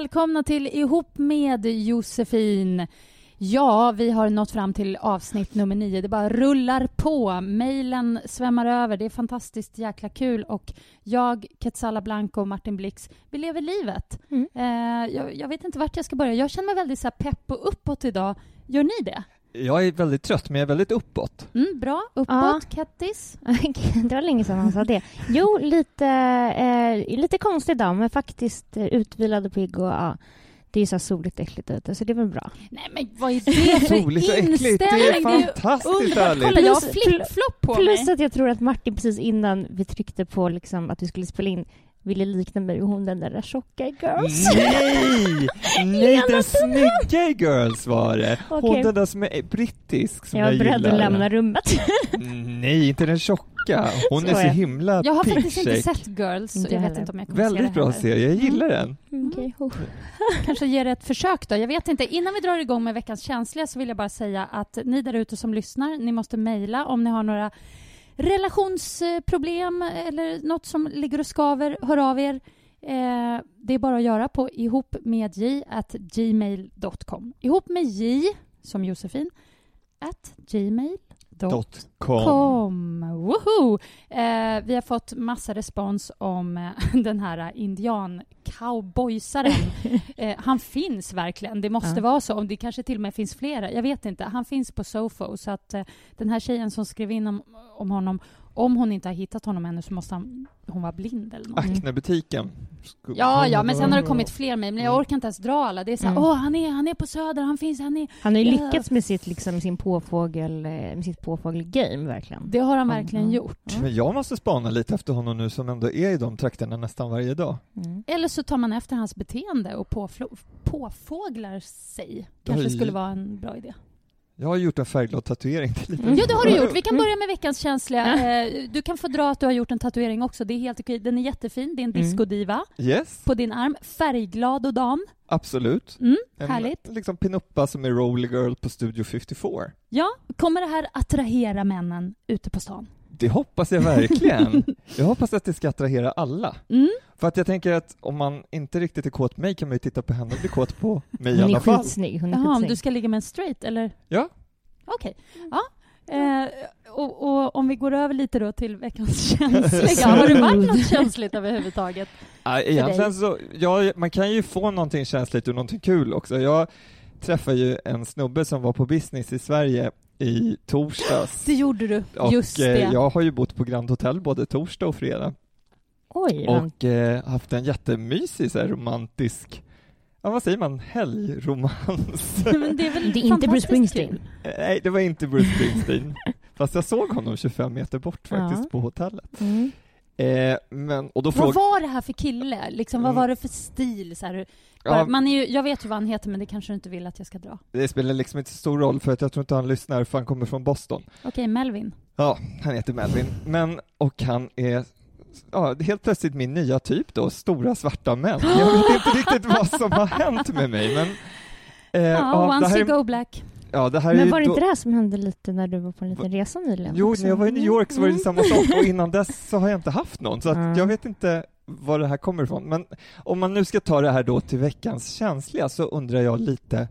Välkomna till Ihop med Josefin. Ja, vi har nått fram till avsnitt nummer nio. Det bara rullar på. Mejlen svämmar över. Det är fantastiskt jäkla kul. Och jag, Quetzala Blanco och Martin Blix, vi lever livet. Mm. Eh, jag, jag vet inte vart jag ska börja. Jag känner mig väldigt så här, pepp och uppåt idag. Gör ni det? Jag är väldigt trött, men jag är väldigt uppåt. Mm, bra. Uppåt, Ja. Kattis? det var länge sedan han sa det. Jo, lite, eh, lite konstig dag, men faktiskt eh, utvilad och pigg och ja, det är ju så här soligt och äckligt ute, så det är väl bra. Nej, men vad är det för Soligt och äckligt, det är inställning? fantastiskt härligt. Kolla, jag har Plus- flip-flop på Plus mig. att jag tror att Martin precis innan vi tryckte på liksom att vi skulle spela in ville likna mig och hon den där tjocka i Girls. Nej! Nej, den snygga i Girls var det. Hon Okej. den där som är brittisk som Jag jag, var beredd gillar. att lämna rummet. Nej, inte den tjocka. Hon är så Skojar. himla Jag har faktiskt inte sett Girls, så Inte jag vet inte om jag kommer se Väldigt det bra serie, jag gillar den. Okej, oh. Kanske ger det ett försök då. Jag vet inte. Innan vi drar igång med veckans känsliga så vill jag bara säga att ni där ute som lyssnar, ni måste mejla om ni har några relationsproblem eh, eller något som ligger och skaver. Hör av er. Eh, det är bara att göra på ihopmedj at gmail.com. Ihop med j, som Josefin, at gmail.com. Dot com. Kom! Woho! Eh, vi har fått massa respons om eh, den här indian-cowboysaren. eh, han finns verkligen. Det måste Ja. vara så. Det kanske till och med finns flera. Jag vet inte. Han finns på Sofo. Så att eh, den här tjejen som skrev in om, om honom, om hon inte har hittat honom ännu så måste han, hon vara blind eller något. Acne-butiken. Ja, ja, men sen har det kommit fler mejl, men jag Mm. orkar inte ens dra alla. Det är så här, Mm. åh, han är, han är på Söder, han finns, han är... Han har ju lyckats med sitt, liksom, sin påfågel, eh, med sitt påfågelgame, verkligen. Det har han verkligen ja. gjort. Men jag måste spana lite efter honom nu som ändå är i de trakterna nästan varje dag. Mm. Eller så tar man efter hans beteende och påfåglar sig. Kanske skulle vara en bra idé. Jag har gjort en färgglad tatuering. Mm. Ja, det har du gjort. Vi kan Mm. börja med veckans känsliga. Eh, Du kan få dra att du har gjort en tatuering också. Det är helt okej. Den är jättefin. Det är en Mm. discodiva Yes, på din arm. Färgglad och dam. absolut. Mm, En härligt. liksom pinuppa som är Roller Girl på Studio 54. Ja, kommer det här attrahera männen ute på stan? Det hoppas jag verkligen. jag hoppas att det ska attrahera alla. Mm. För att jag tänker att om man inte riktigt är kåt på mig kan man ju titta på henne och bli kåt på mig i Hon är alla fall. skitsnygg. Hon är Jaha, om skitsnygg. du ska ligga med en straight, eller? Ja. Okej. Ja. Eh, och, och om vi går över lite då till veckans känsliga. Har det varit något känsligt överhuvudtaget? Ja, egentligen så, ja, man kan ju få någonting känsligt och någonting kul också. Jag träffade ju en snubbe som var på business i Sverige i torsdags. Det gjorde du. Och Just eh, det. jag har ju bott på Grand Hotel både torsdag och fredag Oj, och eh, haft en jättemysig så här, romantisk, ja vad säger man, helgromans. Men det är väl Det är inte Bruce Springsteen. Nej, det var inte Bruce Springsteen. Fast jag såg honom 25 meter bort faktiskt Ja. på hotellet. Mm. Eh, men, och då Vad frågade... var det här för kille? Liksom, vad Mm. var det för stil? Så här, Ja, man är ju, jag vet ju vad han heter, men det kanske du inte vill att jag ska dra. det spelar liksom inte så stor roll för att jag tror inte han lyssnar för han kommer från Boston. Okej, Melvin. Ja, han heter Melvin. Men, och han är ja, helt plötsligt min nya typ då, stora svarta män. Jag vet inte riktigt vad som har hänt med mig, men eh, Ja, once you go black. Ja, det här är Men var det då, inte det här som hände lite när du var på en liten resa nyligen? Jo, också? när jag var i New York så var det Mm. samma sak och innan dess så har jag inte haft någon, så att Mm. jag vet inte var det här kommer ifrån. Men om man nu ska ta det här då till veckans känsliga så undrar jag lite,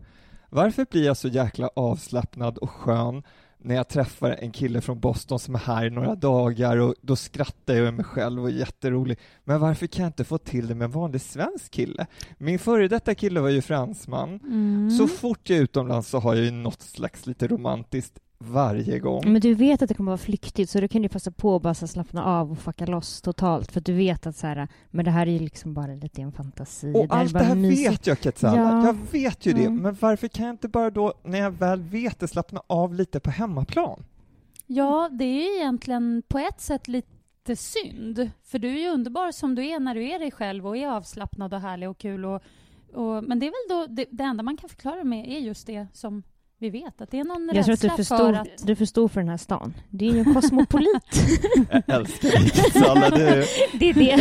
varför blir jag så jäkla avslappnad och skön när jag träffar en kille från Boston som är här i några dagar och då skrattar jag med mig själv och är jätterolig. Men varför kan jag inte få till det med en vanlig svensk kille? Min före detta kille var ju fransman. Mm. Så fort jag är utomlands så har jag ju något slags lite romantiskt varje gång. Men du vet att det kommer vara flyktigt så du kan ju passa på att bara slappna av och fucka loss totalt för att du vet att så här, men det här är ju liksom bara lite en fantasi. Och det allt bara det här mysigt. vet jag Quetzal, Ja. jag vet ju det, Mm. men varför kan jag inte bara då, när jag väl vet det, slappna av lite på hemmaplan? Ja, det är ju egentligen på ett sätt lite synd. För du är ju underbar som du är när du är dig själv och är avslappnad och härlig och kul. Och, och, men det är väl då det, det enda man kan förklara med är just det som vi vet, att det är någon Jag tror att du rädsla för för att... du är för för den här stan. Det är ju en kosmopolit. Jag älskar dig Quetzal, det är det det.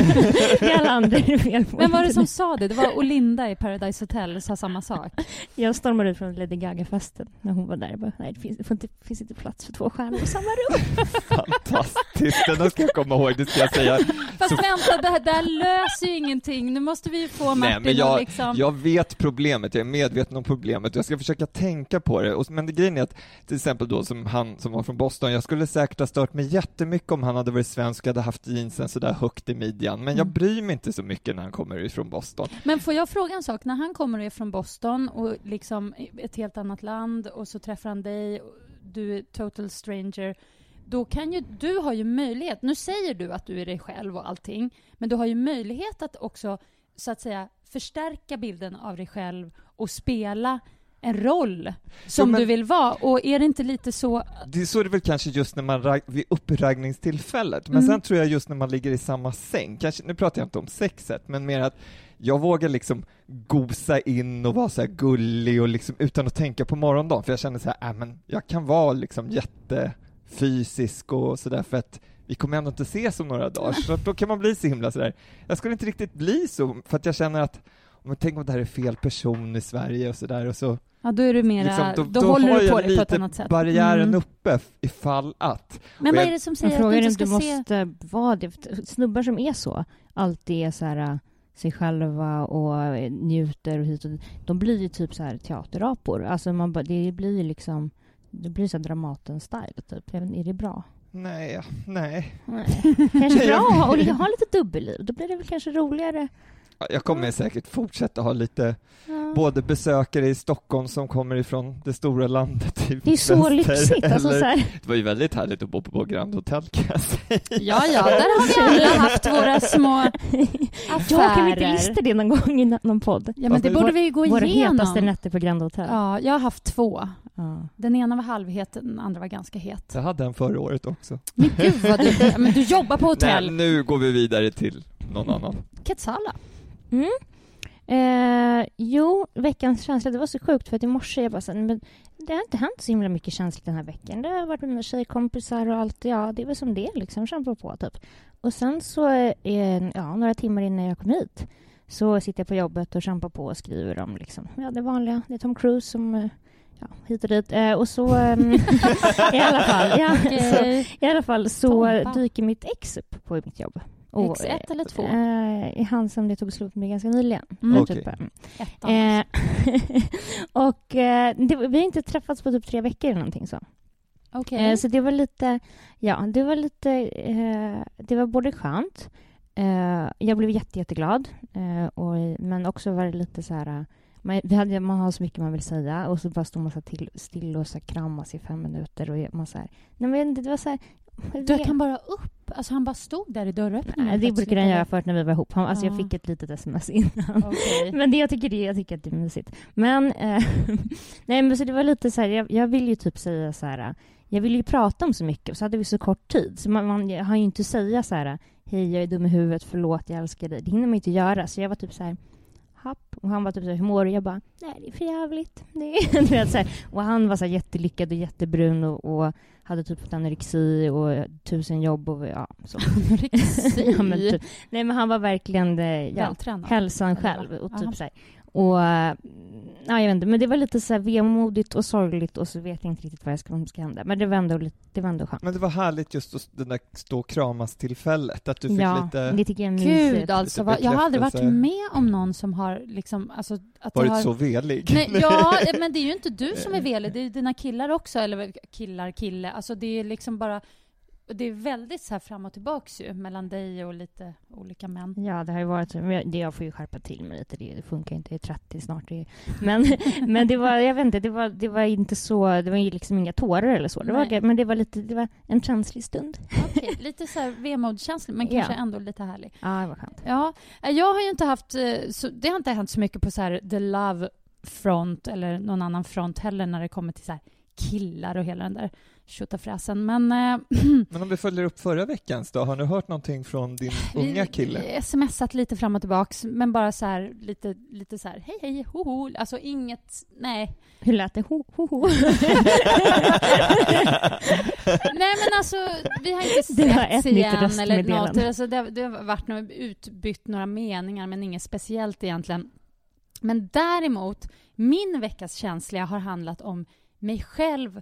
Det är alla andra det är fel på. Vem var det som sa det? Det var Olinda i Paradise Hotel sa samma sak. Jag stormade ut från Lady Gaga-festen när hon var där. Jag bara, nej, det finns, det inte, finns inte plats för två stjärnor i samma rum. fantastiskt, den ska jag komma ihåg, det ska jag säga. Fast Så- vänta, det här, det här löser ju ingenting. Nu måste vi ju få Martin Nej, men jag, liksom... jag vet problemet, jag är medveten om problemet jag ska försöka tänka på det. Och, men det grejen är att, till exempel då som han som var från Boston, jag skulle säkert ha stört mig jättemycket om han hade varit svensk och hade haft jeansen sådär högt i midjan, men jag Mm. bryr mig inte så mycket när han kommer ifrån Boston. Men får jag fråga en sak? När han kommer och är från Boston och liksom ett helt annat land och så träffar han dig, du är total stranger. Då kan ju, du har ju möjlighet, nu säger du att du är dig själv och allting, men du har ju möjlighet att också så att säga förstärka bilden av dig själv och spela en roll som men- du vill vara. Och är det inte lite så... Det är så det väl kanske just när man vid uppraggningstillfället, men Mm. sen tror jag just när man ligger i samma säng, kanske, nu pratar jag inte om sexet, men mer att jag vågar liksom gosa in och vara så här gullig och liksom utan att tänka på morgondagen, för jag känner så här, äh, men jag kan vara liksom jättefysisk och sådär för att vi kommer ändå inte ses om några dagar, så då kan man bli så himla sådär. Jag skulle inte riktigt bli så, för att jag känner att jag tänker om det här är fel person i Sverige och sådär och så Ja, då är du mera... liksom, då, håller har du på det på ett lite annat sätt. barriären Mm. uppe ifall att. Men Och vad jag- är det som Men säger att du inte om ska du se... måste vara det. Snubbar som är så, alltid är så här sig själva och njuter och hit och. De blir ju typ så här teaterapor. Alltså man, det blir ju liksom det blir så Dramaten-style, typ. Är det bra? Nej, nej. Nej. Kanske bra och ha lite dubbelliv. Då blir det väl kanske roligare. Jag kommer säkert fortsätta ha lite Ja. både besökare i Stockholm som kommer ifrån det stora landet i Det är så lyxigt. Alltså, eller- så här. Det var ju väldigt härligt att bo på Grand Hotel kan jag säga. Ja, ja, där har vi alla haft våra små affärer. Jag kan vi inte lista det någon gång i någon podd? Ja, men det Varför- borde vi ju gå Våra igenom. hetaste nätter på Grand Hotel. Ja, jag har haft två. Ja. Den ena var halvhet, den andra var ganska het. Jag hade en förra året också. Men gud vad du... Men du jobbar på hotell. Nej, nu går vi vidare till någon annan. Quetzala. Mm. Eh, jo, veckans känsla, det var så sjukt för att i morse jag bara så, men det har inte hänt så himla mycket känsligt den här veckan. Det har varit med mina tjejkompisar och allt, ja det är väl som det liksom, kämpa på typ. Och sen så, eh, ja några timmar innan jag kom hit så sitter jag på jobbet och kämpar på och skriver om liksom, ja det vanliga, det är Tom Cruise som eh, Ja, hit och dit. Eh, och så... ehm, I alla fall, ja, så, Okej. i alla fall så dyker mitt ex upp på mitt jobb. Och, X1 eller 2? Eh, han som det tog slut med ganska nyligen. Mm. Typ. Eh, och eh, det, vi har inte träffats på typ tre veckor eller någonting så. Okej. Eh, så det var lite, ja, det var lite, eh, det var både skönt, eh, jag blev jätte, jätteglad, eh, och, men också var det lite så här, eh, man, vi hade, man har så mycket man vill säga och så bara står man så till, still och så kramas i fem minuter och man så här, nej men det var så här, Du kan bara upp? Alltså han bara stod där i dörröppningen? Nej, det brukade han göra förut när vi var ihop. Han, alltså Ja. Jag fick ett litet sms innan. Okej. Men det, jag, tycker det, jag tycker att det är mysigt. Men, eh, nej, men så det var lite så här, jag, jag vill ju typ säga så här, jag vill ju prata om så mycket och så hade vi så kort tid. Så man, man jag har ju inte säga så här, hej jag är dum i huvudet, förlåt, jag älskar dig. Det hinner man inte göra. Så jag var typ så här, Och han var typ så här, hur mår du? Jag bara, nej det är för jävligt. Det är, så här. Och han var så här jättelyckad och jättebrun och, och hade typ fått anorexi och tusen jobb och ja, så. Anorexi? ja, men typ. Nej men han var verkligen eh, ja, Vältränad? hälsan själv. Och Aha. typ så här. Och, ja, jag vet inte, men det var lite så här vemodigt och sorgligt och så vet jag inte riktigt vad som ska hända. Men det var ändå, lite, det var ändå skönt. Men det var härligt just att- det där stå och kramas tillfället, att du fick ja, lite, det tycker jag är Gud alltså, vad, jag har aldrig varit med om någon som har liksom, alltså att varit har... så velig. Nej, ja, men det är ju inte du som är velig, det är dina killar också, eller killar, kille. Alltså det är liksom bara, det är väldigt så här fram och tillbaks ju, mellan dig och lite olika män. Ja, det har ju varit det, jag får ju skärpa till mig lite. Det, det funkar inte. Jag är 30 snart. Men, men det var, jag vet inte, det var, det var inte så, det var ju liksom inga tårar eller så. Det var, Nej. men det var lite, det var en känslig stund. Okej, lite så här vemodskänslig, men kanske Ja. ändå lite härlig. Ja, det var skönt. Ja, eh, jag har ju inte haft, eh, så, det har inte hänt så mycket på så här the love front eller någon annan front heller när det kommer till så här killar och hela den där tjotafräsen. Men eh, Men om vi följer upp förra veckans då, har du hört någonting från din unga kille? Vi smsat lite fram och tillbaks, men bara så här lite, lite så här hej hej, hoho. Alltså inget, nej. Hur lät det? Ho, ho, ho. nej men alltså, vi har inte setts igen eller något. Alltså, det, det har varit något, utbytt några meningar, men inget speciellt egentligen. Men däremot, min veckas känsliga har handlat om mig själv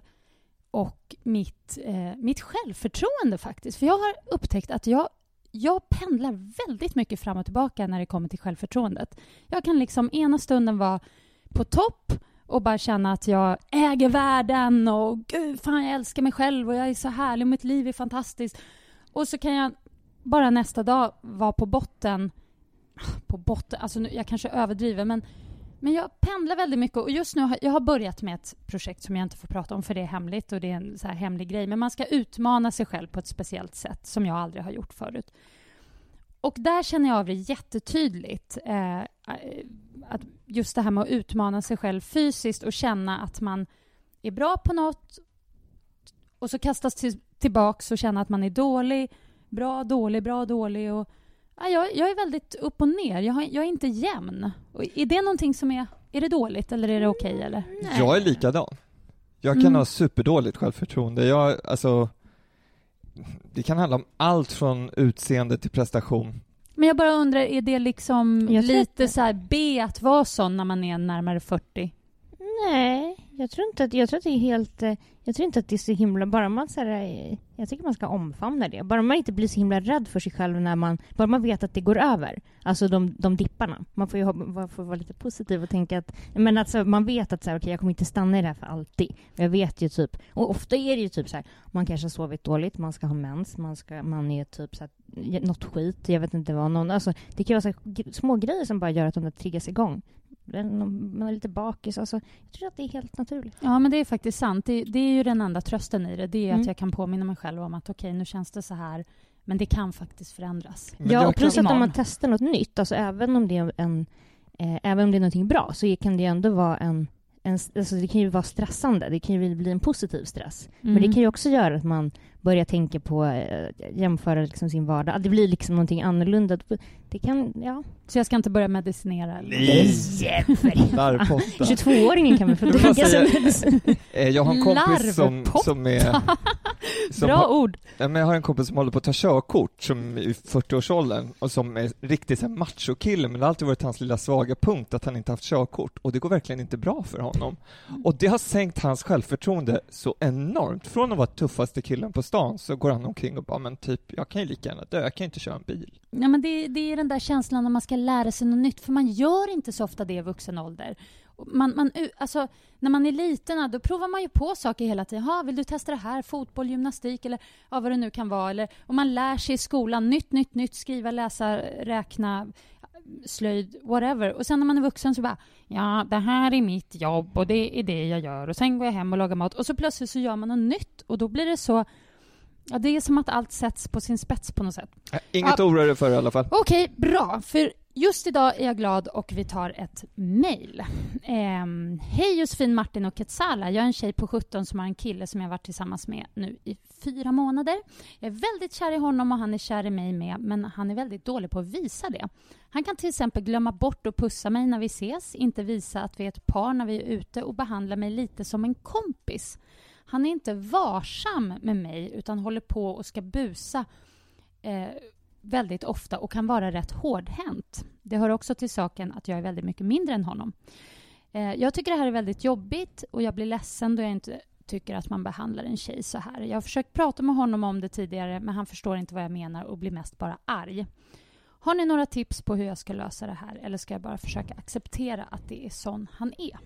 och mitt, eh, mitt självförtroende faktiskt. För jag har upptäckt att jag, jag pendlar väldigt mycket fram och tillbaka när det kommer till självförtroendet. Jag kan liksom ena stunden vara på topp och bara känna att jag äger världen och gud, fan jag älskar mig själv och jag är så härlig och mitt liv är fantastiskt. Och så kan jag bara nästa dag vara på botten. På botten, alltså nu, jag kanske överdriver men men jag pendlar väldigt mycket och just nu har jag har börjat med ett projekt som jag inte får prata om för det är hemligt och det är en så här hemlig grej. Men man ska utmana sig själv på ett speciellt sätt som jag aldrig har gjort förut. Och där känner jag av det jättetydligt. Eh, att just det här med att utmana sig själv fysiskt och känna att man är bra på något och så kastas till, tillbaks och känna att man är dålig. Bra, dålig, bra, dålig. Och, ja, jag, jag är väldigt upp och ner. Jag, har, jag är inte jämn. Och är det någonting som är... Är det dåligt eller är det okej? eller? Jag är likadan. Jag kan Mm. ha superdåligt självförtroende. Jag, alltså, det kan handla om allt från utseende till prestation. Men jag bara undrar, är det liksom lite så här B att vara sån när man är närmare 40? Nej, jag tror inte att, jag tror att det är helt... Jag tror inte att det är så himla... Bara man så här, eh, Jag tycker man ska omfamna det. Bara man inte blir så himla rädd för sig själv när man... Bara man vet att det går över. Alltså de, de dipparna. Man får ju ha, man får vara lite positiv och tänka att... Men alltså man vet att så här, okay, jag kommer inte stanna i det här för alltid. Jag vet ju typ... Och ofta är det ju typ så här, man kanske har sovit dåligt, man ska ha mens, man, ska, man är typ så här, något skit, jag vet inte vad. Någon, alltså, det kan vara så här, små grejer som bara gör att de där triggas igång. Man är lite bakis. Alltså, jag tror att det är helt naturligt. Ja, men det är faktiskt sant. Det, det är ju den enda trösten i det. Det är Mm. att jag kan påminna mig själv om att okej, nu känns det så här. Men det kan faktiskt förändras. Men ja, och plus att om man testar något nytt, alltså även om det är en eh, även om det är någonting bra, så kan det ändå vara en, en alltså det kan ju vara stressande. Det kan ju bli en positiv stress. Men Mm. det kan ju också göra att man börjar tänka på, eh, jämföra liksom sin vardag. Att det blir liksom någonting annorlunda. Det kan, ja. Så jag ska inte börja medicinera? Eller? Larvpotta. 22-åringen kan väl få dricka sin medicin. Eh, Jag har en kompis som, som är... Bra har, ord! ja, men jag har en kompis som håller på att ta körkort, som är i 40-årsåldern, och som är riktigt här machokille, men det har alltid varit hans lilla svaga punkt att han inte haft körkort, och det går verkligen inte bra för honom. Och det har sänkt hans självförtroende så enormt. Från att vara tuffaste killen på stan så går han omkring och bara, men typ, jag kan ju lika gärna dö, jag kan ju inte köra en bil. Ja, men det, det är den där känslan när man ska lära sig något nytt, för man gör inte så ofta det i vuxen ålder. Man, man, alltså, när man är liten, då provar man ju på saker hela tiden. Ha, vill du testa det här? Fotboll, gymnastik eller ja, vad det nu kan vara. Eller, och man lär sig i skolan nytt, nytt, nytt. Skriva, läsa, räkna, slöjd, whatever. Och sen när man är vuxen så bara, ja, det här är mitt jobb och det är det jag gör. Och sen går jag hem och lagar mat. Och så plötsligt så gör man något nytt och då blir det så Ja, det är som att allt sätts på sin spets på något sätt. Äh, Inget Ja. att oroa dig för i alla fall. Okej, bra. För Just idag är jag glad och vi tar ett mejl. Eh, Hej Josefin, Martin och Ketsala. Jag är en tjej på 17 som har en kille som jag varit tillsammans med nu i fyra månader. Jag är väldigt kär i honom och han är kär i mig med, men han är väldigt dålig på att visa det. Han kan till exempel glömma bort att pussa mig när vi ses, inte visa att vi är ett par när vi är ute och behandla mig lite som en kompis. Han är inte varsam med mig utan håller på och ska busa eh, väldigt ofta och kan vara rätt hårdhänt. Det hör också till saken att jag är väldigt mycket mindre än honom. Eh, jag tycker det här är väldigt jobbigt och jag blir ledsen då jag inte tycker att man behandlar en tjej så här. Jag har försökt prata med honom om det tidigare men han förstår inte vad jag menar och blir mest bara arg. Har ni några tips på hur jag ska lösa det här eller ska jag bara försöka acceptera att det är sån han är?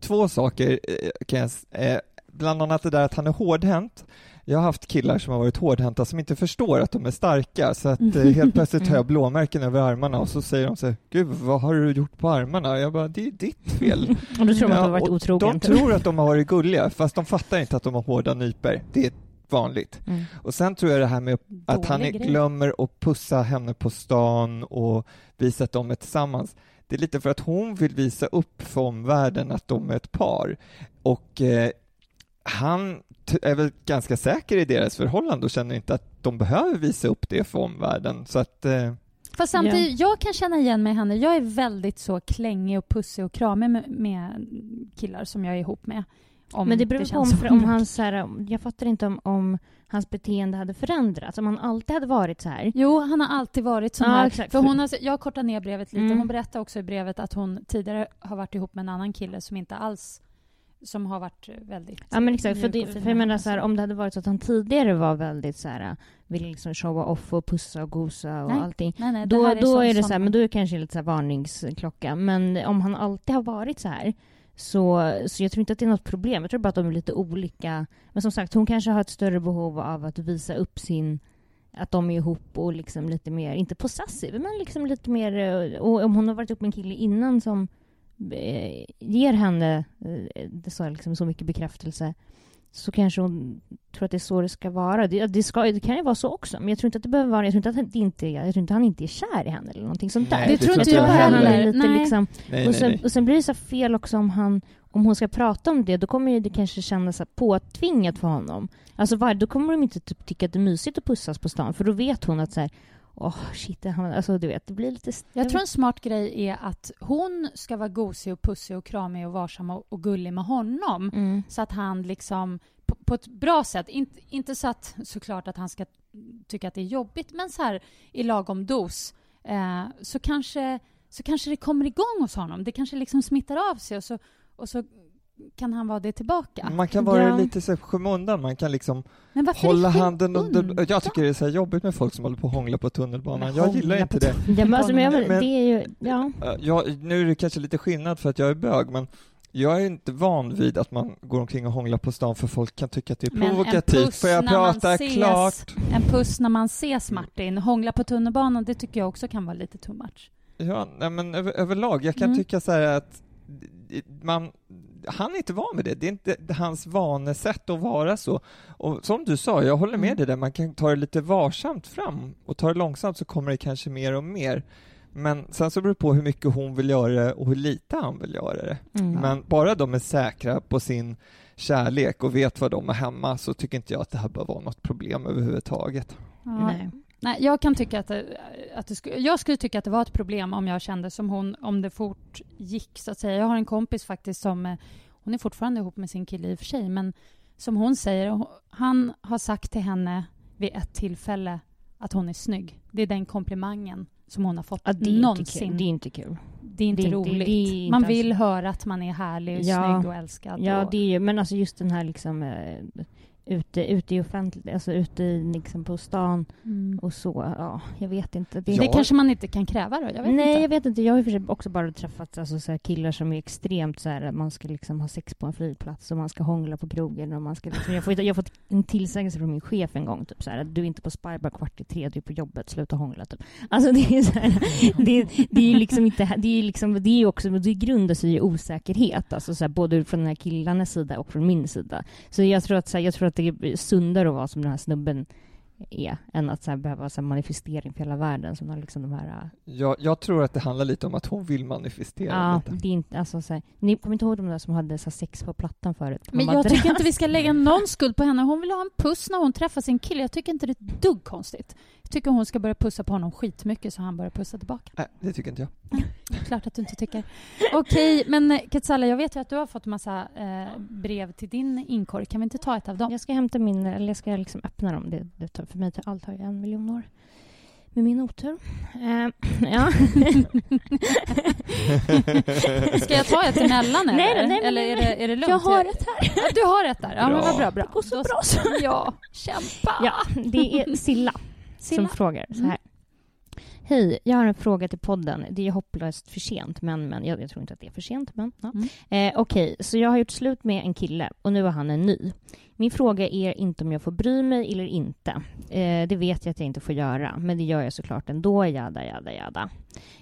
Två saker eh, kan jag eh, bland annat det där att han är hårdhänt. Jag har haft killar som har varit hårdhänta som inte förstår att de är starka, så att eh, helt plötsligt har jag blåmärken över armarna och så säger de så här, Gud, vad har du gjort på armarna? Jag bara, det är ditt fel. Och då tror man att du har varit otrogen. De tror att de har varit gulliga, fast de fattar inte att de har hårda nyper. Det är vanligt. Mm. Och sen tror jag det här med att han Dålig grej. glömmer att pussa henne på stan och visa att de är tillsammans. Det är lite för att hon vill visa upp för omvärlden att de är ett par. Och eh, han är väl ganska säker i deras förhållande och känner inte att de behöver visa upp det för omvärlden. Så att, eh, Fast samtidigt, jag kan känna igen mig i henne. Jag är väldigt så klängig och pussig och kramig med, med killar som jag är ihop med. Om Men det beror på om, om hans, så här, jag fattar inte om, om hans beteende hade förändrats. Om han alltid hade varit så här. Jo, han har alltid varit sån Ja, här. exakt. För hon har, jag kortar ner brevet lite. Mm. Hon berättar också i brevet att hon tidigare har varit ihop med en annan kille som inte alls som har varit väldigt Ja men exakt, för, det, för jag menar så här, om det hade varit så att han tidigare var väldigt så här, ville liksom showa off och pussa och gosa och Nej, allting. nej, nej, Då, här då är det så här, men då är det kanske lite så här varningsklocka. Men om han alltid har varit så här så, så jag tror inte att det är något problem. Jag tror bara att de är lite olika. Men som sagt, hon kanske har ett större behov av att visa upp sin att de är ihop och liksom lite mer, inte possessiv, men liksom lite mer... eh, Och om hon har varit ihop med en kille innan som ger henne eh, det så, liksom, så mycket bekräftelse så kanske hon tror att det är så det ska vara. Det, det, ska, det kan ju vara så också, men jag tror inte att det behöver vara... Jag tror inte att, det inte, jag tror inte han inte är kär i henne eller någonting sånt där. Nej, Det tror inte jag jag bara han är heller. lite Nej. liksom, nej, och, sen, och sen blir det så fel också om han om hon ska prata om det, då kommer ju det kanske kännas påtvingat för honom. Alltså var, då kommer de inte typ tycka att det är mysigt att pussas på stan, för då vet hon att så här, åh shit, alltså du vet, det blir lite... Jag tror en smart grej är att hon ska vara gosig och pussig och kramig och varsam och, och gullig med honom. Mm. Så att han liksom på, på ett bra sätt, inte, inte så att såklart att han ska tycka att det är jobbigt, men så här i lagom dos, eh, så, kanske, så kanske det kommer igång hos honom. Det kanske liksom smittar av sig och så, och så kan han vara det tillbaka. Man kan vara Ja. lite så här skymundan, man kan liksom hålla handen under... Jag tycker det är så här jobbigt med folk som håller på och hånglar på tunnelbanan. Men Jag hångla gillar inte det. Ja, men, alltså, men, jag, Men- det är ju, ja. Jag, nu är det kanske lite skillnad för att jag är bög, men jag är inte van vid att man går omkring och hånglar på stan för folk kan tycka att det är provokativt. Får jag prata ses. klart? En puss när man ses, Martin. Hångla på tunnelbanan, det tycker jag också kan vara lite too much. Ja, nej, men över, överlag, jag kan Mm. tycka så här att man, han är inte van med det. Det är inte hans vanesätt att vara så. Och som du sa, jag håller med Mm. dig där, man kan ta det lite varsamt fram och ta det långsamt så kommer det kanske mer och mer. Men sen så beror det på hur mycket hon vill göra det och hur lite han vill göra det. Mm. Men bara de är säkra på sin kärlek och vet var de är hemma så tycker inte jag att det här bör vara något problem överhuvudtaget. Nej. Nej, jag kan tycka att det, att det skulle, jag skulle tycka att det var ett problem om jag kände som hon, om det fort gick så att säga. Jag har en kompis faktiskt som, eh, hon är fortfarande ihop med sin kille i och för sig, men som hon säger, han har sagt till henne vid ett tillfälle att hon är snygg. Det är den komplimangen som hon har fått Ja, det, inte någonsin. kul. det är inte kul. Det är inte Det är inte- roligt. det är inte Man alls- vill höra att man är härlig, och Ja. snygg och älskad. Ja, och, det är ju, men alltså just den här liksom eh, ute, ute i offentligt, alltså ute i, liksom på stan mm. och så, ja, jag vet inte. Det, det kanske man inte kan kräva då? Jag vet Nej, inte. jag vet inte. Jag har också bara träffat alltså, så här, killar som är extremt så här, att man ska liksom ha sex på en flygplats och man ska hångla på krogen och man ska liksom, jag, får, jag har fått en tillsägelse från min chef en gång, typ så här, att du är inte på Spybar kvart i tre, du är på jobbet, sluta hångla, typ. Alltså det är så här, det, det är ju liksom inte, det är liksom, det är också, det grundar sig i osäkerhet, alltså så här, både från den här killarnas sida och från min sida. Så jag tror att, så här, jag tror att det är sundare att vara som den här snubben är än att så här, behöva så här, manifestering för hela världen som har liksom de här... äh, Jag, jag tror att det handlar lite om att hon vill manifestera Ja, lite. det är inte, alltså, så här, ni kommer inte ihåg de där som hade så här, sex på plattan förut? Men jag tycker inte vi ska lägga någon skuld på henne. Hon vill ha en puss när hon träffar sin kille. Jag tycker inte det är ett dugg konstigt. Jag tycker hon ska börja pussa på honom skitmycket så han börjar pussa tillbaka. Nej, det tycker inte jag. Klart att du inte tycker. Okej, men eh, Ketsala, jag vet ju att du har fått massa eh, brev till din inkorg. Kan vi inte ta ett av dem? Jag ska hämta min, eller jag ska liksom öppna dem. Det, det tar, för mig tar allt har en miljon år. Med min otur. Eh, ja. Ska jag ta ett emellan eller? Nej, nej, nej, eller är det, är det lugnt? Jag har ett här. Ja, Du har ett där? Ja, men Bra. vad bra. bra. Det går så Då- bra så. Ja, kämpa. Ja, det är Silla Silla. som frågar så Mm. här. Hej, jag har en fråga till podden. Det är hopplöst för sent, men, men jag, jag tror inte att det är för sent. Men, ja. Mm. eh, Okej, så jag har gjort slut med en kille och nu har han en ny. Min fråga är inte om jag får bry mig eller inte. Eh, det vet jag att jag inte får göra, men det gör jag såklart ändå. Jada, jada, jada.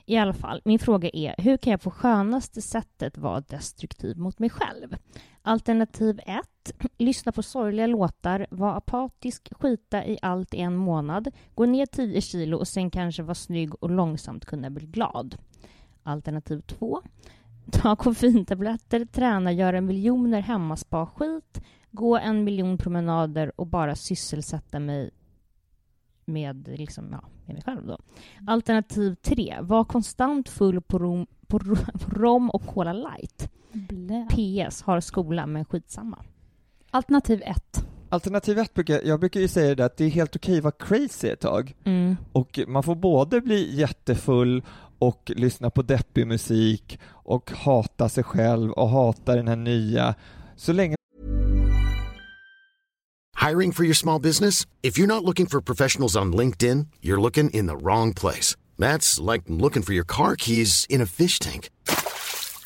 I alla fall, min fråga är hur kan jag på skönaste sättet vara destruktiv mot mig själv? Alternativ 1. Lyssna på sorgliga låtar, vara apatisk, skita i allt i en månad, gå ner 10 kilo och sen kanske vara snygg och långsamt kunna bli glad. Alternativ 2. Ta koffeintabletter, träna, göra miljoner hemmaspa-skit, gå en miljon promenader och bara sysselsätta mig med, liksom, ja, med mig själv. Då. Alternativ 3. Var konstant full på rom, på, på rom och Cola light. Blä. PS. Har skola, men skitsamma. Alternativ ett. Alternativ ett brukar, jag brukar ju säga det att det är helt okej att vara crazy ett tag. Mm. Och man får både bli jättefull och lyssna på deppig musik och hata sig själv och hata den här nya. Så länge Hiring for your small business? If you're not looking for professionals on LinkedIn, you're looking in the wrong place. That's like looking for your car keys in a fish tank.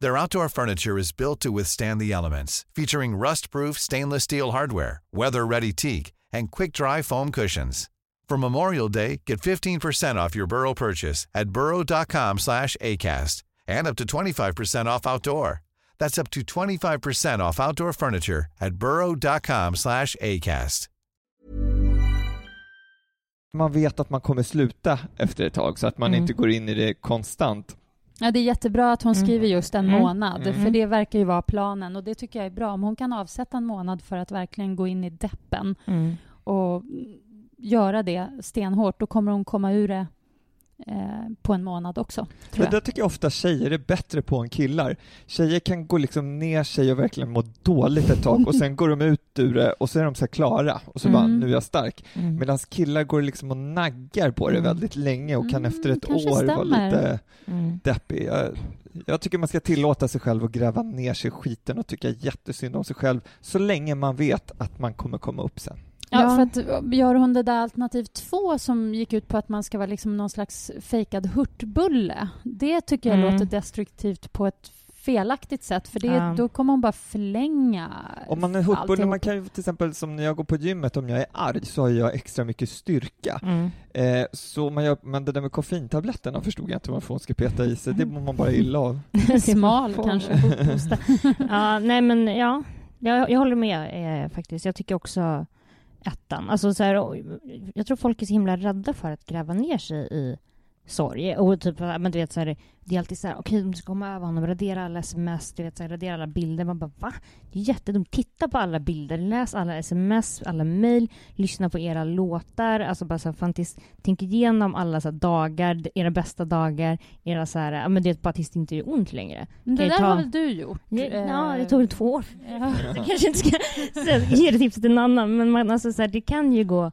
Their outdoor furniture is built to withstand the elements, featuring rust-proof stainless steel hardware, weather-ready teak, and quick-dry foam cushions. For Memorial Day, get 15% off your Burrow purchase at burrow.com slash ACAST and up to 25% off outdoor. That's up to 25% off outdoor furniture at burrow.com slash ACAST. man vet att man kommer sluta efter ett tag så att man Mm. inte går in i det konstant. Ja, det är jättebra att hon Mm. skriver just en Mm. månad, Mm. för det verkar ju vara planen och det tycker jag är bra. Om hon kan avsätta en månad för att verkligen gå in i deppen Mm. och göra det stenhårt, då kommer hon komma ur det på en månad också, tror Men jag. där tycker jag ofta tjejer är bättre på än killar. Tjejer kan gå liksom ner sig och verkligen må dåligt ett tag och sen går de ut ur det och så är de så här klara och så bara, Mm. nu är jag stark. Mm. Medan killar går liksom och naggar på det Mm. väldigt länge och kan Mm, efter ett år vara stämmer. lite Mm. deppig. Jag, jag tycker man ska tillåta sig själv att gräva ner sig i skiten och tycka jättesynd om sig själv så länge man vet att man kommer komma upp sen. Ja, Ja. för att gör hon det där alternativ två som gick ut på att man ska vara liksom någon slags fejkad hurtbulle, det tycker jag Mm. låter destruktivt på ett felaktigt sätt, för det, Ja. då kommer hon bara förlänga Om man är hurtbulle, man kan ju till exempel som när jag går på gymmet, om jag är arg så har jag extra mycket styrka. Mm. Eh, så man gör, men det där med koffeintabletterna förstod jag inte varför hon ska peta i sig, det mår man bara illa av. Smal kanske. ja, nej men ja, jag, jag håller med eh, faktiskt. Jag tycker också ettan. Alltså, så här, jag tror folk är så himla rädda för att gräva ner sig i sorg. Och typ, men du vet så här, det är alltid så här, okej, okay, du ska komma över honom, radera alla sms, du vet, så här, radera alla bilder. Man bara, va? Det är jättedumt. Titta på alla bilder, läs alla sms, alla mejl, lyssna på era låtar, alltså bara så här, fantis, tänk igenom alla så här, dagar, era bästa dagar, era så här, men det är bara tills det inte gör ont längre. Men det där ta... har väl du gjort? Ja, ja det tog väl två år. Ja. Jag kanske inte ska ge det tipset till en annan, men man, alltså, så här, det kan ju gå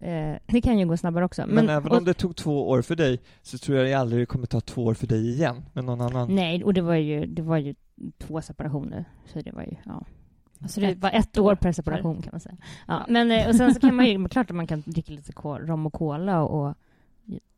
Eh, det kan ju gå snabbare också. Men, men även och, om det tog två år för dig så tror jag det aldrig kommer ta två år för dig igen med någon annan. Nej, och det var ju, det var ju två separationer. Så det var ju, ja. Alltså det var ett år per separation kan man säga. Ja, men eh, och sen så kan man ju, klart att man kan dricka lite rom och cola och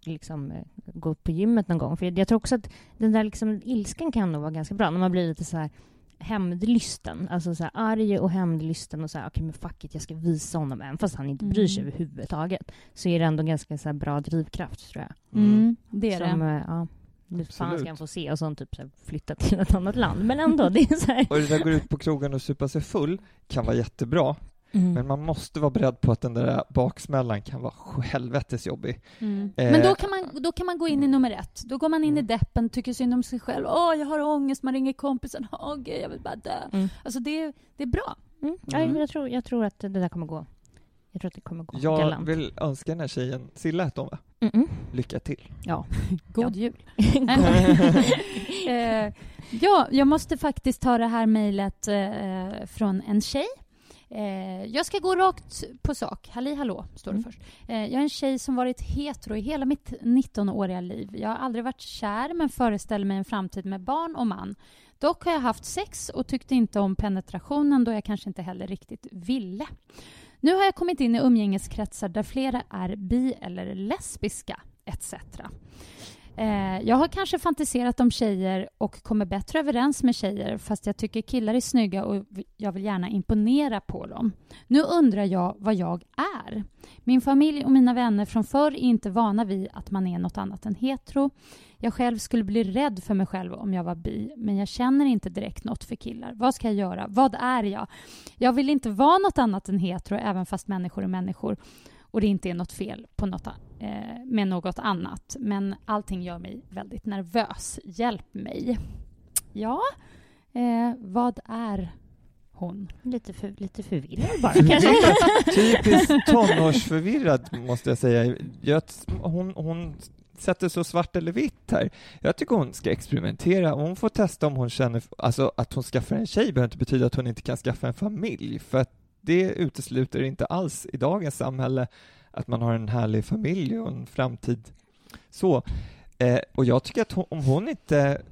liksom eh, gå på gymmet någon gång. För jag tror också att den där liksom ilskan kan nog vara ganska bra när man blir lite så här hämndlysten. Alltså så här arg och hämndlysten och så här, okej okay, men fuck it, jag ska visa honom även fast han inte bryr sig mm. överhuvudtaget. Så är det ändå ganska så bra drivkraft tror jag. Mm, mm. det är Som, det. Eh, ja, nu fan ska han få se och sånt typ så här, flytta till ett annat land. Men ändå, det är så här. Och det där går ut på krogen och supa sig full kan vara jättebra. Mm. Men man måste vara beredd på att den där baksmällan kan vara helvetes jobbig. Mm. Eh. Men då kan, man, då kan man gå in i nummer ett. Då går man in mm. i deppen, tycker synd om sig själv. Åh, jag har ångest, man ringer kompisen. Åh, gud, jag vill bara dö. Mm. Alltså, det, det är bra. Mm. Ja, jag, tror, jag tror att det där kommer gå. Jag tror att det kommer gå Jag galant. vill önska den här tjejen, Silla hette hon va? Lycka till. Ja. God jul. eh, ja, jag måste faktiskt ta det här mejlet eh, från en tjej Eh, jag ska gå rakt på sak. Halli hallå, står det mm. först. Eh, jag är en tjej som varit hetero i hela mitt 19-åriga liv. Jag har aldrig varit kär, men föreställer mig en framtid med barn och man. Dock har jag haft sex och tyckte inte om penetrationen då jag kanske inte heller riktigt ville. Nu har jag kommit in i umgängeskretsar där flera är bi eller lesbiska, etc. Eh, jag har kanske fantiserat om tjejer och kommer bättre överens med tjejer fast jag tycker killar är snygga och jag vill gärna imponera på dem. Nu undrar jag vad jag är. Min familj och mina vänner från förr är inte vana vid att man är något annat än hetero. Jag själv skulle bli rädd för mig själv om jag var bi, men jag känner inte direkt något för killar. Vad ska jag göra? Vad är jag? Jag vill inte vara något annat än hetero, även fast människor är människor och det inte är något fel på något, annat med något annat. Men allting gör mig väldigt nervös. Hjälp mig. Ja, eh, vad är hon? Lite, för, lite förvirrad bara kanske. Typiskt tonårsförvirrad måste jag säga. Jag, hon, hon sätter så svart eller vitt här. Jag tycker hon ska experimentera. Hon får testa om hon känner, alltså att hon skaffar en tjej behöver inte betyda att hon inte kan skaffa en familj, för att det utesluter inte alls i dagens samhälle att man har en härlig familj och en framtid. Så, eh, och jag tycker att hon, om hon inte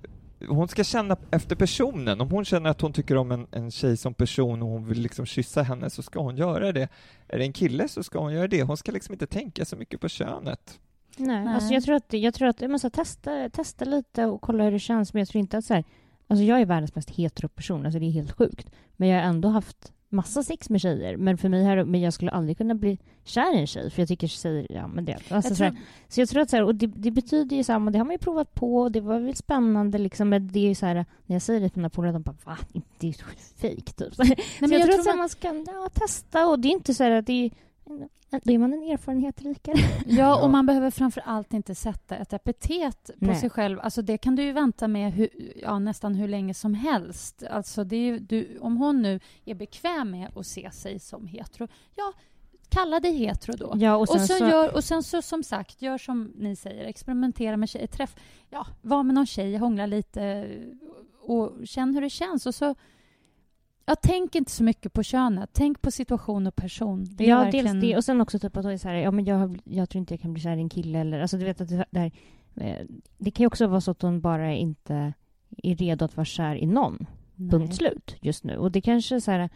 hon ska känna efter personen. Om hon känner att hon tycker om en, en tjej som person och hon vill liksom kyssa henne så ska hon göra det. Är det en kille så ska hon göra det. Hon ska liksom inte tänka så mycket på könet. Nej, Nej. Alltså jag tror att, jag tror att jag måste testa, testa lite och kolla hur det känns, men jag tror inte att så här, Alltså jag är världens mest hetero person, alltså det är helt sjukt. Men jag har ändå haft massa sex med tjejer, men för mig här, men jag skulle aldrig kunna bli kär i en tjej, för jag tycker tjejer, ja men det. Alltså, jag så, tror... så, jag tror att så här, och det, det, betyder ju samma, det har man ju provat på, och det var väl spännande liksom, men det är ju så här, när jag säger det till mina polare, de bara va? Det är ju fejk typ. Nej, så jag, jag, tror att man... man ska ja, testa, och det är inte så här att det är då är man en erfarenhet rikare. Ja, och man behöver framför allt inte sätta ett epitet på Nej. sig själv. Alltså det kan du ju vänta med hur, ja, nästan hur länge som helst. Alltså det är du, om hon nu är bekväm med att se sig som hetero, ja, kalla dig hetero då. Ja, och, sen och, så, så... Gör, och sen så som sagt, gör som ni säger, experimentera med tjejer. Träff, ja, var med någon tjej, hångla lite och känn hur det känns. Och så Ja, tänk inte så mycket på könet. Tänk på situation och person. Det ja, verkligen... dels det. Och sen också typ att är så här, ja, men jag, jag tror inte jag kan bli kär i en kille. Eller, alltså, du vet att det, här, eh, det kan ju också vara så att hon bara inte är redo att vara kär i någon. Nej. Punkt slut just nu. Och det kanske så här,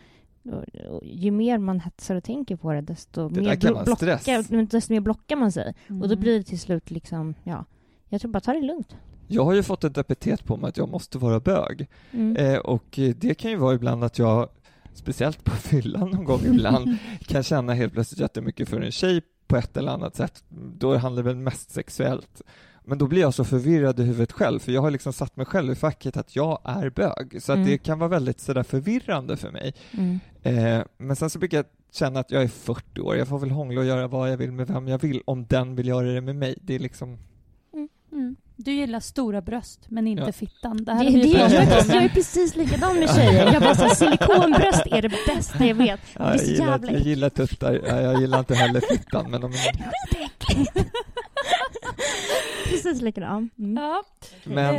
ju mer man hetsar och tänker på det, desto, det mer, blockar, desto mer blockar man sig. Mm. Och då mm. blir det till slut liksom, ja, jag tror bara ta det lugnt. Jag har ju fått ett epitet på mig att jag måste vara bög. Mm. Eh, och det kan ju vara ibland att jag, speciellt på fyllan någon gång ibland, kan känna helt plötsligt jättemycket för en tjej på ett eller annat sätt. Då handlar det väl mest sexuellt. Men då blir jag så förvirrad i huvudet själv, för jag har liksom satt mig själv i facket att jag är bög, så att mm. det kan vara väldigt sådär förvirrande för mig. Mm. Eh, men sen så brukar jag känna att jag är 40 år, jag får väl hångla och göra vad jag vill med vem jag vill, om den vill göra det med mig. Det är liksom Mm. Du gillar stora bröst, men inte Ja. fittan. Det Det, här det, vi jag, jag, är precis likadan med tjejer. Jag bara så här, silikonbröst är det bästa jag vet. Det Ja, är jag, gillar, jag gillar tuttar, ja, jag gillar inte heller fittan, men de, Precis likadan. Mm. Ja. men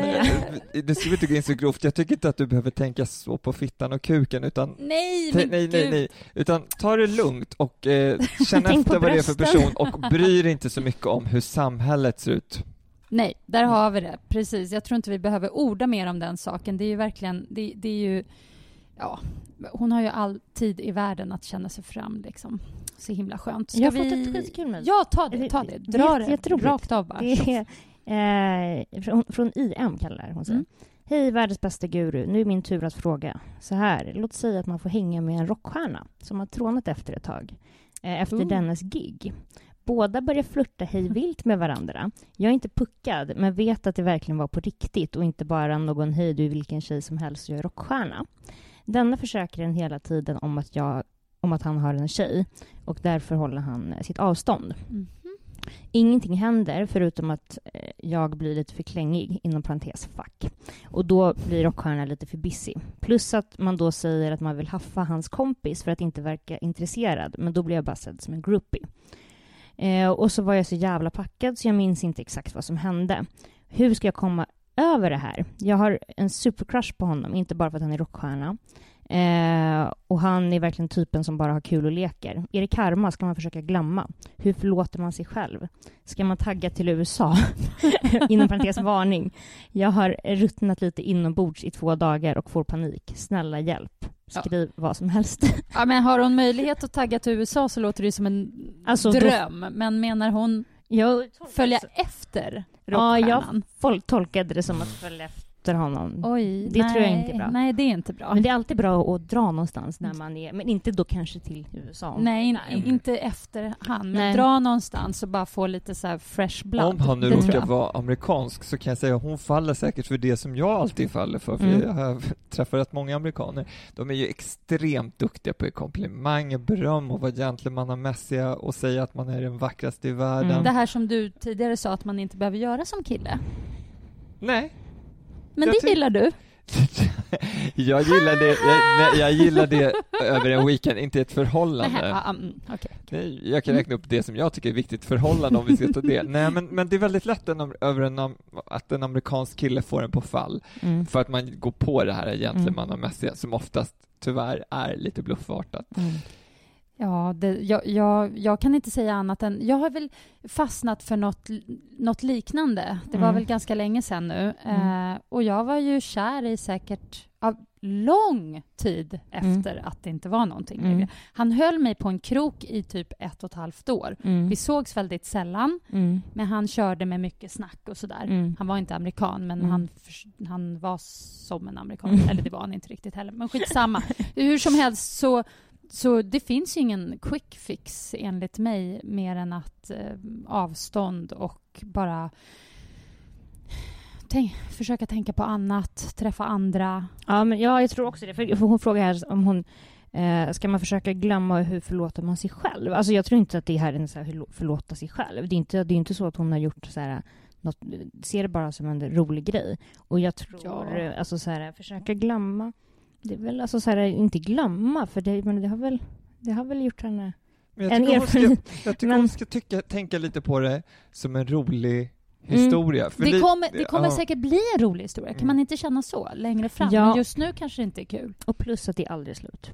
det ska vi inte gå in så grovt. Jag tycker inte att du behöver tänka så på fittan och kuken, utan Nej, nej, nej, nej, utan ta det lugnt och eh, känn efter vad det är för person och bry dig inte så mycket om hur samhället ser ut. Nej, där har vi det. Precis. Jag tror inte vi behöver orda mer om den saken. Det är ju verkligen, det, det är ju, ja, hon har ju all tid i världen att känna sig fram liksom. Så himla skönt. Ska Jag har vi... fått ett skitkul mejl. Ja, ta det, ta det. Dra Det det rakt av bara. Det är eh, från, från IM, kallar hon sig. Mm. Hej, världens bästa guru. Nu är min tur att fråga. Så här, låt säga att man får hänga med en rockstjärna som har trånat efter ett tag, eh, efter Ooh. dennes gig. Båda börjar flirta hejvilt med varandra. Jag är inte puckad, men vet att det verkligen var på riktigt och inte bara någon hej, du vilken tjej som helst och jag är rockstjärna. Denna försäkrar en hela tiden om att, jag, om att han har en tjej och därför håller han eh, sitt avstånd. Mhm. Ingenting händer förutom att eh, jag blir lite för klängig, inom parentes fuck. Och då blir rockstjärnan lite för busy. Plus att man då säger att man vill haffa hans kompis för att inte verka intresserad, men då blir jag bara sedd som en groupie. Eh, och så var jag så jävla packad så jag minns inte exakt vad som hände. Hur ska jag komma över det här? Jag har en supercrush på honom, inte bara för att han är rockstjärna. Eh, och han är verkligen typen som bara har kul och leker. Är det karma ska man försöka glömma. Hur förlåter man sig själv? Ska man tagga till USA? Inom parentes varning. Jag har ruttnat lite inombords i två dagar och får panik. Snälla hjälp. Skriv vad som helst. Ja, men har hon möjlighet att tagga till USA så låter det som en Alltså, då- dröm. Men menar hon Jag, följa efter ja, jag rockstjärnan? folk tolkade det som att följa efter honom. Oj, Det nej, tror jag inte är bra. Nej, det är inte bra. Men det är alltid bra att dra någonstans när man är, men inte då kanske till USA. Nej, in, inte efter han. Men Nej. dra någonstans och bara få lite så här fresh blood. Om han nu råkar vara amerikansk så kan jag säga att hon faller säkert för det som jag alltid faller för, för Mm. jag har träffat rätt många amerikaner. De är ju extremt duktiga på komplimang och beröm och vara gentlemannamässiga och säga att man är den vackraste i världen. Mm. Det här som du tidigare sa att man inte behöver göra som kille. Nej, Men det gillar du. jag gillar det, jag, jag gillar det över en weekend, inte ett förhållande. Nähä, mm. Nej, jag kan räkna upp det som jag tycker är viktigt förhållande om vi ska ta det. Nej, men, men det är väldigt lätt en, över en, att en amerikansk kille får en på fall Mm. för att man går på det här gentlemannamässiga som oftast tyvärr är lite bluffartat. Mm. Ja, det, jag, jag, jag kan inte säga annat än... Jag har väl fastnat för något, något liknande. Det var Mm. väl ganska länge sedan nu. Mm. Eh, och jag var ju kär i säkert av lång tid efter att det inte var någonting Mm. längre. Han höll mig på en krok i typ ett och ett halvt år. Mm. Vi sågs väldigt sällan, Mm. men han körde med mycket snack och sådär. Mm. Han var inte amerikan, men Mm. han, han var som en amerikan. Eller det var han inte riktigt heller, men skitsamma. Hur som helst så, så det finns ju ingen quick fix enligt mig mer än att eh, avstånd och bara tänk, försöka tänka på annat, träffa andra. Ja, men ja, jag tror också det. För hon frågar här om hon eh, ska man försöka glömma hur förlåter man sig själv? Alltså jag tror inte att det här är en så här förlåta sig själv. Det är inte, det är inte så att hon har gjort så här något, ser det bara som en rolig grej. Och jag tror, Ja. alltså så här, försöka glömma. Det är väl alltså så här, inte glömma, för det, men det har väl, det har väl gjort henne jag en ska, erfarenhet. jag tycker Men- hon ska tycka, tänka lite på det som en rolig historia. För Det li- kommer, det kommer ja. säkert bli en rolig historia. Kan Mm. man inte känna så längre fram? Ja. Men just nu kanske det inte är kul. Och plus att det är aldrig slut.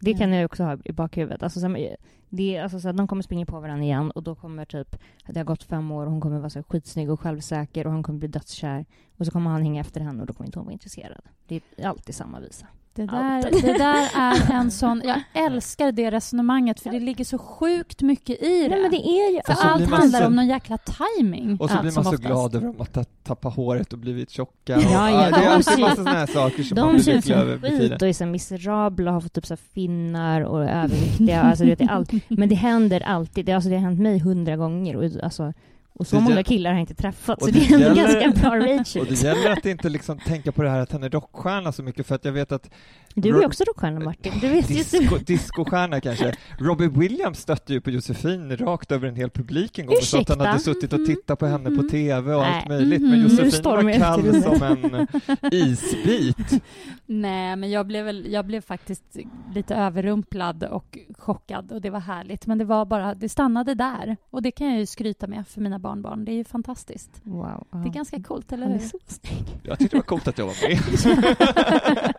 Det Mm. kan jag också ha i bakhuvudet. Alltså, så här, det alltså, så här, de kommer springa på varandra igen och då kommer typ, det har gått fem år och hon kommer vara så här, skitsnygg och självsäker och han kommer bli dödskär. Och så kommer han hänga efter henne och då kommer inte hon vara intresserad. Det är alltid samma visa. Det där, det där är en sån... Jag älskar det resonemanget, för det ligger så sjukt mycket i det. Nej, men det är ju... För Och så allt blir man handlar så- om någon jäkla timing. Och så blir man så oftast. glad över att har tappat håret och blivit tjocka. Ja, och, ja, det är alltid massa sådana här saker som man De blir ser ut lycklig över med tiden. och är så miserabla och har fått typ så finnar och är överviktiga. Alltså, det är allt. Men det händer alltid. Det, alltså, det har hänt mig hundra gånger. Och, alltså, Och så Det många killar har jag inte träffat, så det det är ändå gäller- ganska bra ratio. Och det gäller att inte liksom tänka på det här att han är rockstjärna så mycket, för att jag vet att Du är också rockstjärna, Martin. Du vet Disco, discostjärna kanske. Robbie Williams stötte ju på Josefin rakt över en hel publik en gång och sa att han Ursäkta? hade suttit och tittat på henne på Mhm. TV och allt Nej. möjligt, men Mhm. Nu Josefin var kall som en isbit. Nej, men jag blev, väl, jag blev faktiskt lite överrumplad och chockad och det var härligt. Men det var bara, det stannade där. Och det kan jag ju skryta med för mina barnbarn. Det är ju fantastiskt. Wow. Det är ganska coolt, eller Han är hur? så snygg. Jag tyckte det var coolt att jag var med.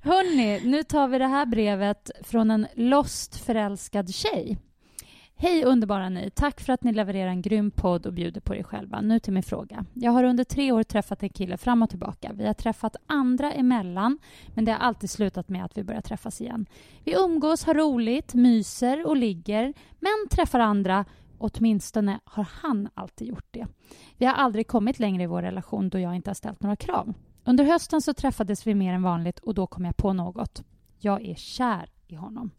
Hörni, nu tar vi det här brevet från en lost förälskad tjej. Hej underbara ni! Tack för att ni levererar en grym podd och bjuder på er själva. Nu till min fråga. Jag har under tre år träffat en kille fram och tillbaka. Vi har träffat andra emellan, men det har alltid slutat med att vi börjar träffas igen. Vi umgås, har roligt, myser och ligger, men träffar andra. Åtminstone har han alltid gjort det. Vi har aldrig kommit längre i vår relation då jag inte har ställt några krav. Under hösten så träffades vi mer än vanligt och då kom jag på något. Jag är kär i honom.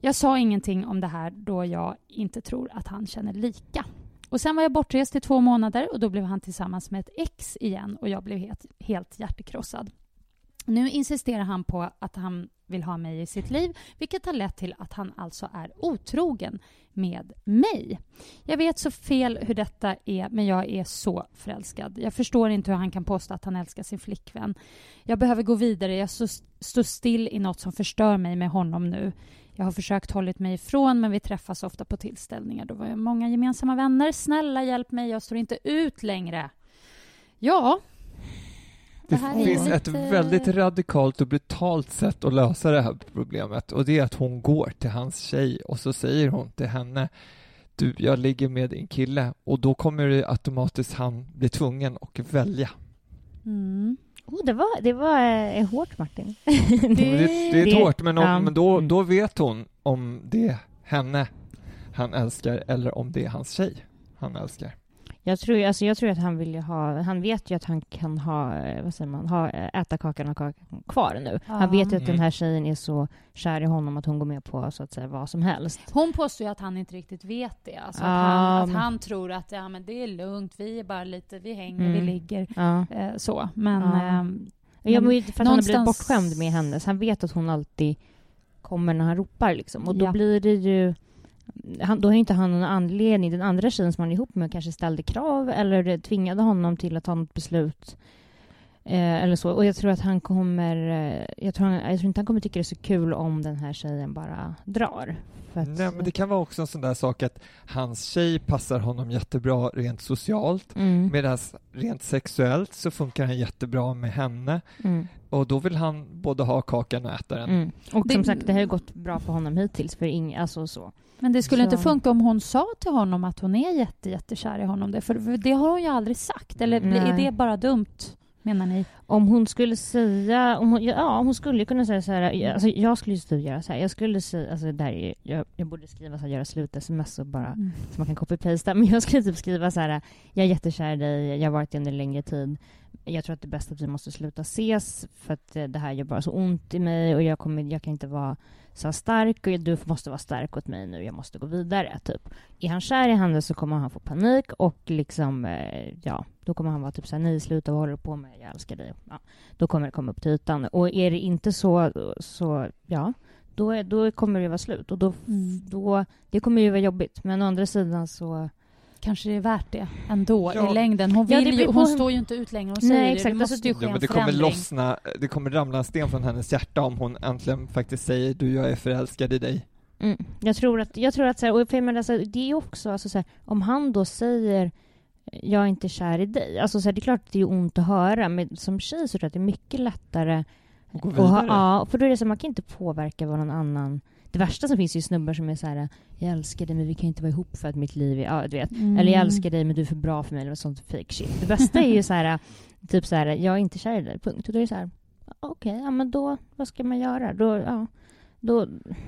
Jag sa ingenting om det här då jag inte tror att han känner lika. Och Sen var jag bortrest i två månader och då blev han tillsammans med ett ex igen och jag blev helt, helt hjärtekrossad. Nu insisterar han på att han vill ha mig i sitt liv vilket har lett till att han alltså är otrogen med mig. Jag vet så fel hur detta är, men jag är så förälskad. Jag förstår inte hur han kan påstå att han älskar sin flickvän. Jag behöver gå vidare. Jag står still i något som förstör mig med honom nu. Jag har försökt hållit mig ifrån, men vi träffas ofta på tillställningar. Då var jag många gemensamma vänner. Snälla, hjälp mig. Jag står inte ut längre. Ja. Det finns lite- ett väldigt radikalt och brutalt sätt att lösa det här problemet och det är att hon går till hans tjej och så säger hon till henne du, jag ligger med din kille och då kommer det automatiskt han bli tvungen att välja. Mm. Oh, det var, det var eh, hårt, Martin. Det, det är Det- hårt, men, om, ja. men då, Mm. då vet hon om det är henne han älskar eller om det är hans tjej han älskar. Jag tror, alltså jag tror att han vill ju ha... Han vet ju att han kan ha, eh, vad säger man, ha, eh, äta kakan och kakan kvar nu. Ja. Han vet ju att den Mm. här tjejen är så kär i honom att hon går med på så att säga vad som helst. Hon påstår ju att han inte riktigt vet det. Alltså att, han, att han tror att ja, men det är lugnt, vi är bara lite, vi hänger, Mm. vi ligger. Ja. Eh, så. Men Ja. ehm, Jag Men men för att han har blivit någonstans- bortskämd med henne. Så han vet att hon alltid kommer när han ropar. Liksom. Och då Ja. blir det ju... Han, då har inte han någon anledning. Den andra tjejen som han är ihop med kanske ställde krav eller tvingade honom till att ta något beslut. Eh, eller så. Och jag tror att han kommer... Eh, jag, tror han, jag tror inte han kommer tycka det är så kul om den här tjejen bara drar. Att, Nej, men det kan vara också en sån där sak att hans tjej passar honom jättebra rent socialt mm, medan rent sexuellt så funkar han jättebra med henne mm, och då vill han både ha kakan och äta den. mm. Och Det- som sagt, det har ju gått bra för honom hittills. För ing, alltså så. Men det skulle Så- inte funka om hon sa till honom att hon är jätte, jättekär i honom. Det, för det har hon ju aldrig sagt. Eller är Nej. det bara dumt, menar ni? Om hon skulle säga, om hon, ja hon skulle kunna säga så här, alltså jag skulle ju typ göra så här, jag skulle säga, alltså där är, jag, jag borde skriva så här, göra slut-sms och bara, Mm. så man kan copy-pasta, men jag skulle typ skriva så här, jag är jättekär i dig, jag har varit det under en längre tid, jag tror att det är bäst att vi måste sluta ses för att eh, det här gör bara så ont i mig och jag, kommer, jag kan inte vara så stark och du måste vara stark åt mig nu, jag måste gå vidare, typ. Är han kär i henne så kommer han få panik och liksom, eh, ja, då kommer han vara typ såhär, nej sluta, vad håller du på med, jag älskar dig. Ja, då kommer det komma upp till ytan. Och är det inte så, så ja, då, är, då kommer det vara slut. Och då, Mm. då, det kommer ju vara jobbigt. Men å andra sidan så, Kanske det är värt det ändå Ja. i längden. Hon, Ja, vill det ju, hon står ju inte ut längre. Hon Nej, säger exakt. det. Det Alltså, måste ju Ja, ske men en det kommer lossna, det kommer ramla en sten från hennes hjärta om hon äntligen faktiskt säger du, jag är förälskad i dig. mm, jag tror att, jag tror att så här, och för menar, alltså, det är också, alltså, så här, om han då säger jag är inte kär i dig. Alltså, så här, det är klart att det är ont att höra, men som tjej så tror jag att det är mycket lättare Och gå vidare. ja, för då är det så man kan inte påverka vad någon annan... Det värsta som finns är ju snubbar som är så här, jag älskar dig men vi kan inte vara ihop för att mitt liv är... Ja, du vet. Mm. Eller jag älskar dig men du är för bra för mig, eller sånt fake shit. Det bästa är ju så här, typ så här, jag är inte kär i dig, punkt. Och då är det så här, okej, ja men då, vad ska man göra? Då, ja, då...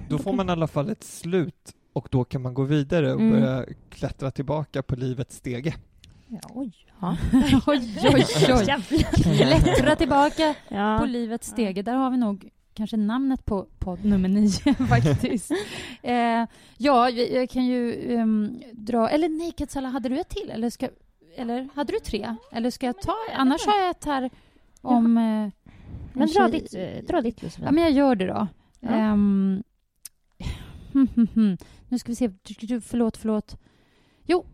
Då får man i alla fall ett slut och då kan man gå vidare och Mm. börja klättra tillbaka på livets stege. Ja, oj, ja. oj, oj, oj. Klättra tillbaka Ja. på livets stege. Där har vi nog kanske namnet på podd nummer nio faktiskt. eh, ja, jag, kan ju um, dra... Eller nej, Katsala, hade du ett till? Eller, ska, eller hade du tre? Eller ska jag ta... Annars har jag ett här om... Eh, en Men dra ditt, dra ditt Josefin. Ja, men jag gör det då. Ja. Ehm, nu ska vi se. Förlåt, förlåt. Jo.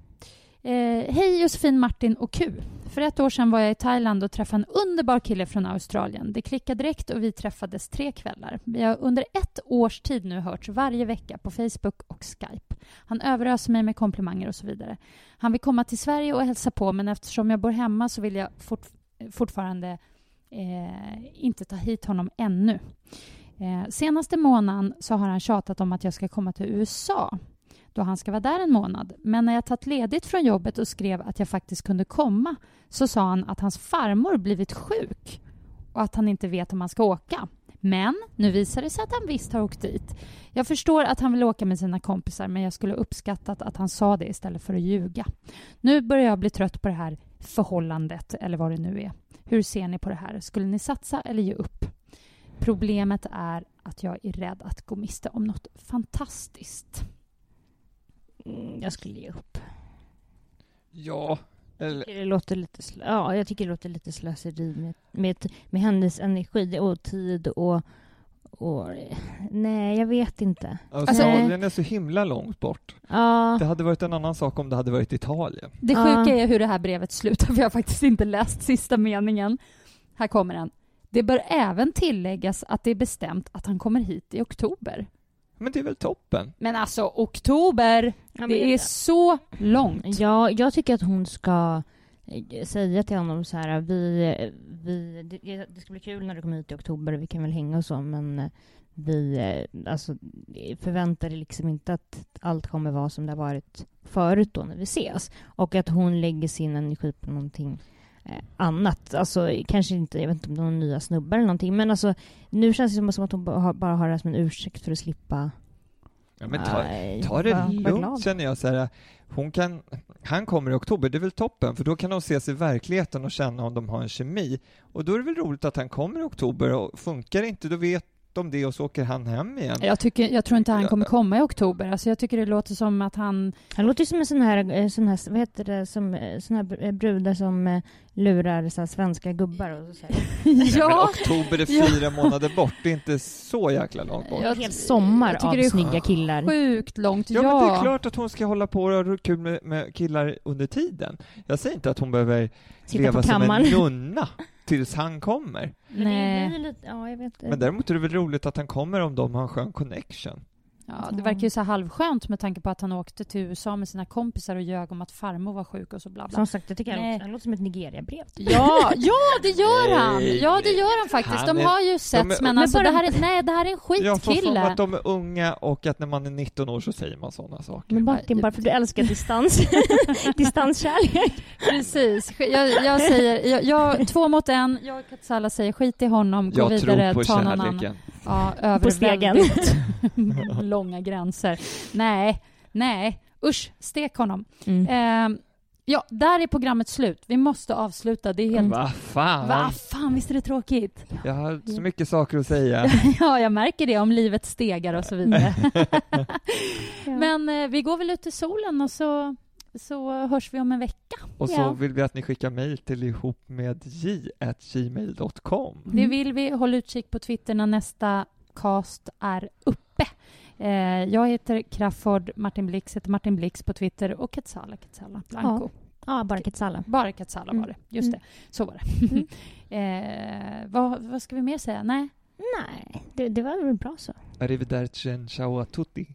Eh, Hej Josefin, Martin och Q. För ett år sedan var jag i Thailand och träffade en underbar kille från Australien. Det klickade direkt och vi träffades tre kvällar. Vi har under ett års tid nu hörts varje vecka på Facebook och Skype. Han överöser mig med komplimanger och så vidare. Han vill komma till Sverige och hälsa på men eftersom jag bor hemma så vill jag fort, fortfarande eh, inte ta hit honom ännu. Eh, senaste månaden så har han tjatat om att jag ska komma till USA då han ska vara där en månad. Men när jag tagit ledigt från jobbet och skrev att jag faktiskt kunde komma så sa han att hans farmor blivit sjuk och att han inte vet om han ska åka. Men nu visar det sig att han visst har åkt dit. Jag förstår att han vill åka med sina kompisar men jag skulle uppskattat att han sa det istället för att ljuga. Nu börjar jag bli trött på det här förhållandet eller vad det nu är. Hur ser ni på det här? Skulle ni satsa eller ge upp? Problemet är att jag är rädd att gå miste om något fantastiskt. Mm, Jag skulle ge upp. Ja, eller, Det låter lite, slö- ja, jag tycker det låter lite slöseri med, med, med hennes energi och tid och, och... Nej, jag vet inte. Australien är så himla långt bort. Ja, Det hade varit en annan sak om det hade varit Italien. Det Ja. sjuka är hur det här brevet slutar, för jag har faktiskt inte läst sista meningen. Här kommer den. Det bör även tilläggas att det är bestämt att han kommer hit i oktober. Men det är väl toppen? Men alltså, oktober! Ja, men det är jag- så långt. Ja, jag tycker att hon ska eh, säga till honom så här, vi, vi, det, det ska bli kul när du kommer hit i oktober, vi kan väl hänga och så, men eh, vi eh, alltså, förväntar liksom inte att allt kommer vara som det har varit förut då när vi ses. Och att hon lägger sin energi på någonting annat. Alltså kanske inte, jag vet inte om det är några nya snubbar eller någonting, men alltså nu känns det som att hon bara har, det här som en ursäkt för att slippa Ja, men ta, eh, ta det vara lugnt glad. känner jag. Så här, hon kan, han kommer i oktober, det är väl toppen, för då kan de ses i verkligheten och känna om de har en kemi. Och då är det väl roligt att han kommer i oktober och funkar inte, då vet de det och så åker han hem igen. Jag, tycker, jag tror inte han kommer komma i oktober. Alltså jag tycker det låter som att han... Han låter ju som en sån här, eh, sån här vad heter det, som, eh, sån här eh, brudar som lurar så här, svenska gubbar och så. Ja, men oktober är ja. fyra månader bort, det är inte så jäkla långt bort. Jag- En hel sommar jag tycker av det är snygga killar. Sjukt långt, Ja, ja. men det är klart att hon ska hålla på och ha kul med, med killar under tiden. Jag säger inte att hon behöver Sitta leva som en nunna tills han kommer. Nej. Men däremot är det väl roligt att han kommer om de har en skön connection. Ja, det verkar ju så halvskönt med tanke på att han åkte till USA med sina kompisar och ljög om att farmor var sjuk och så bla bla. Som sagt, jag tycker Nej. låter, han låter som ett Nigeria-brev. Ja, ja det gör han! Ja, det gör han faktiskt. han De har ju är- men alltså bara- det här är, nej, det här är en Jag skitkille. att de är unga och att när man är 19 år så säger man sådana saker. Men Martin, bara för att du älskar distans, distanskärlek. Precis. Jag, jag säger, jag, jag, två mot en. Jag och Katsala säger skit i honom, gå Jag vidare, tror på ta någon annan. Ja, över På stegen. väldigt långa gränser. Nej, nej, usch, stek honom. Mm. Ehm, ja, där är programmet slut. Vi måste avsluta. Det är helt... Vad fan! Va fan, visst är det tråkigt? Jag har så mycket saker att säga. ja, jag märker det om livet stegar och så vidare. Ja. Men eh, vi går väl ut i solen och så, så hörs vi om en vecka. Och så Ja. vill vi att ni skickar mejl till ihop med j.gmail.com. Det vill vi. Håll utkik på Twitter när nästa cast är uppe. Eh, jag heter Crafoord, Martin Blix heter Martin Blix på Twitter och Katsala Katsala Blanco. Ja, bara Ketsala. Bara Mm. var det. Just Mm. det, så var det. Mm. eh, vad, vad ska vi mer säga? Nej, Nej, det, det var väl bra så. Arrivederci, ciao a tutti.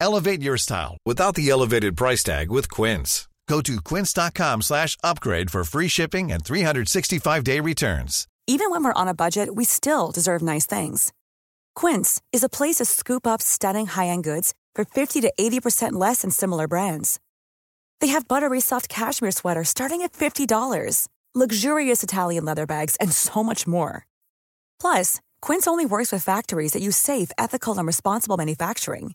Elevate your style without the elevated price tag with Quince. Go to quince.com slash upgrade for free shipping and 365-day returns. Even when we're on a budget, we still deserve nice things. Quince is a place to scoop up stunning high-end goods for 50 to 80% less than similar brands. They have buttery soft cashmere sweaters starting at $50, luxurious Italian leather bags, and so much more. Plus, Quince only works with factories that use safe, ethical, and responsible manufacturing.